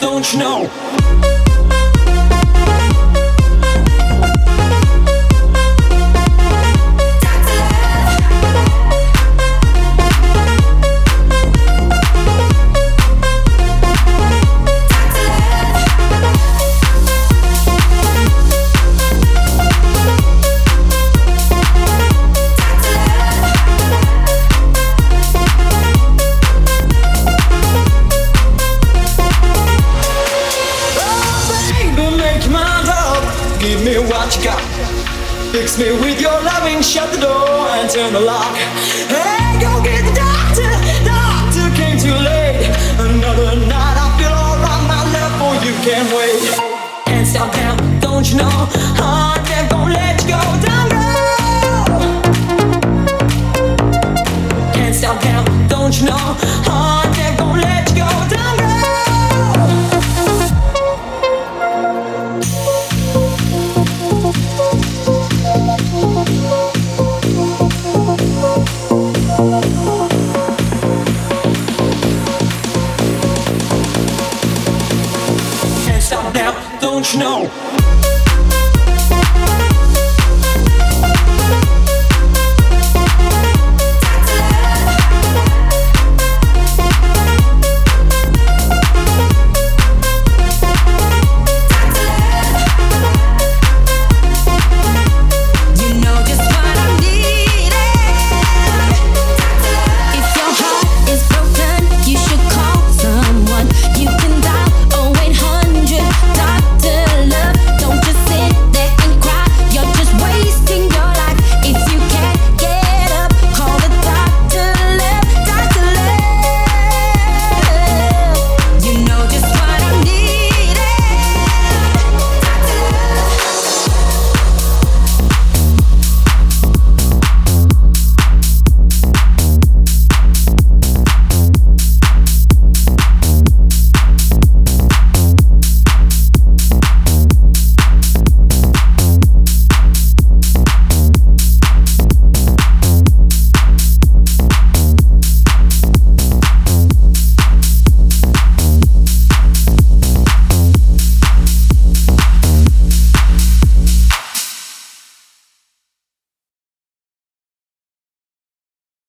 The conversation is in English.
don't you know? Fix me with your loving, shut the door and turn the lock. Hey, go get the doctor, doctor came too late. Another night, I feel alright, my love for you can't wait. Can't stop now, don't you know? I'm never gonna let you go. Can't stop now, don't you know? Now, don't you know?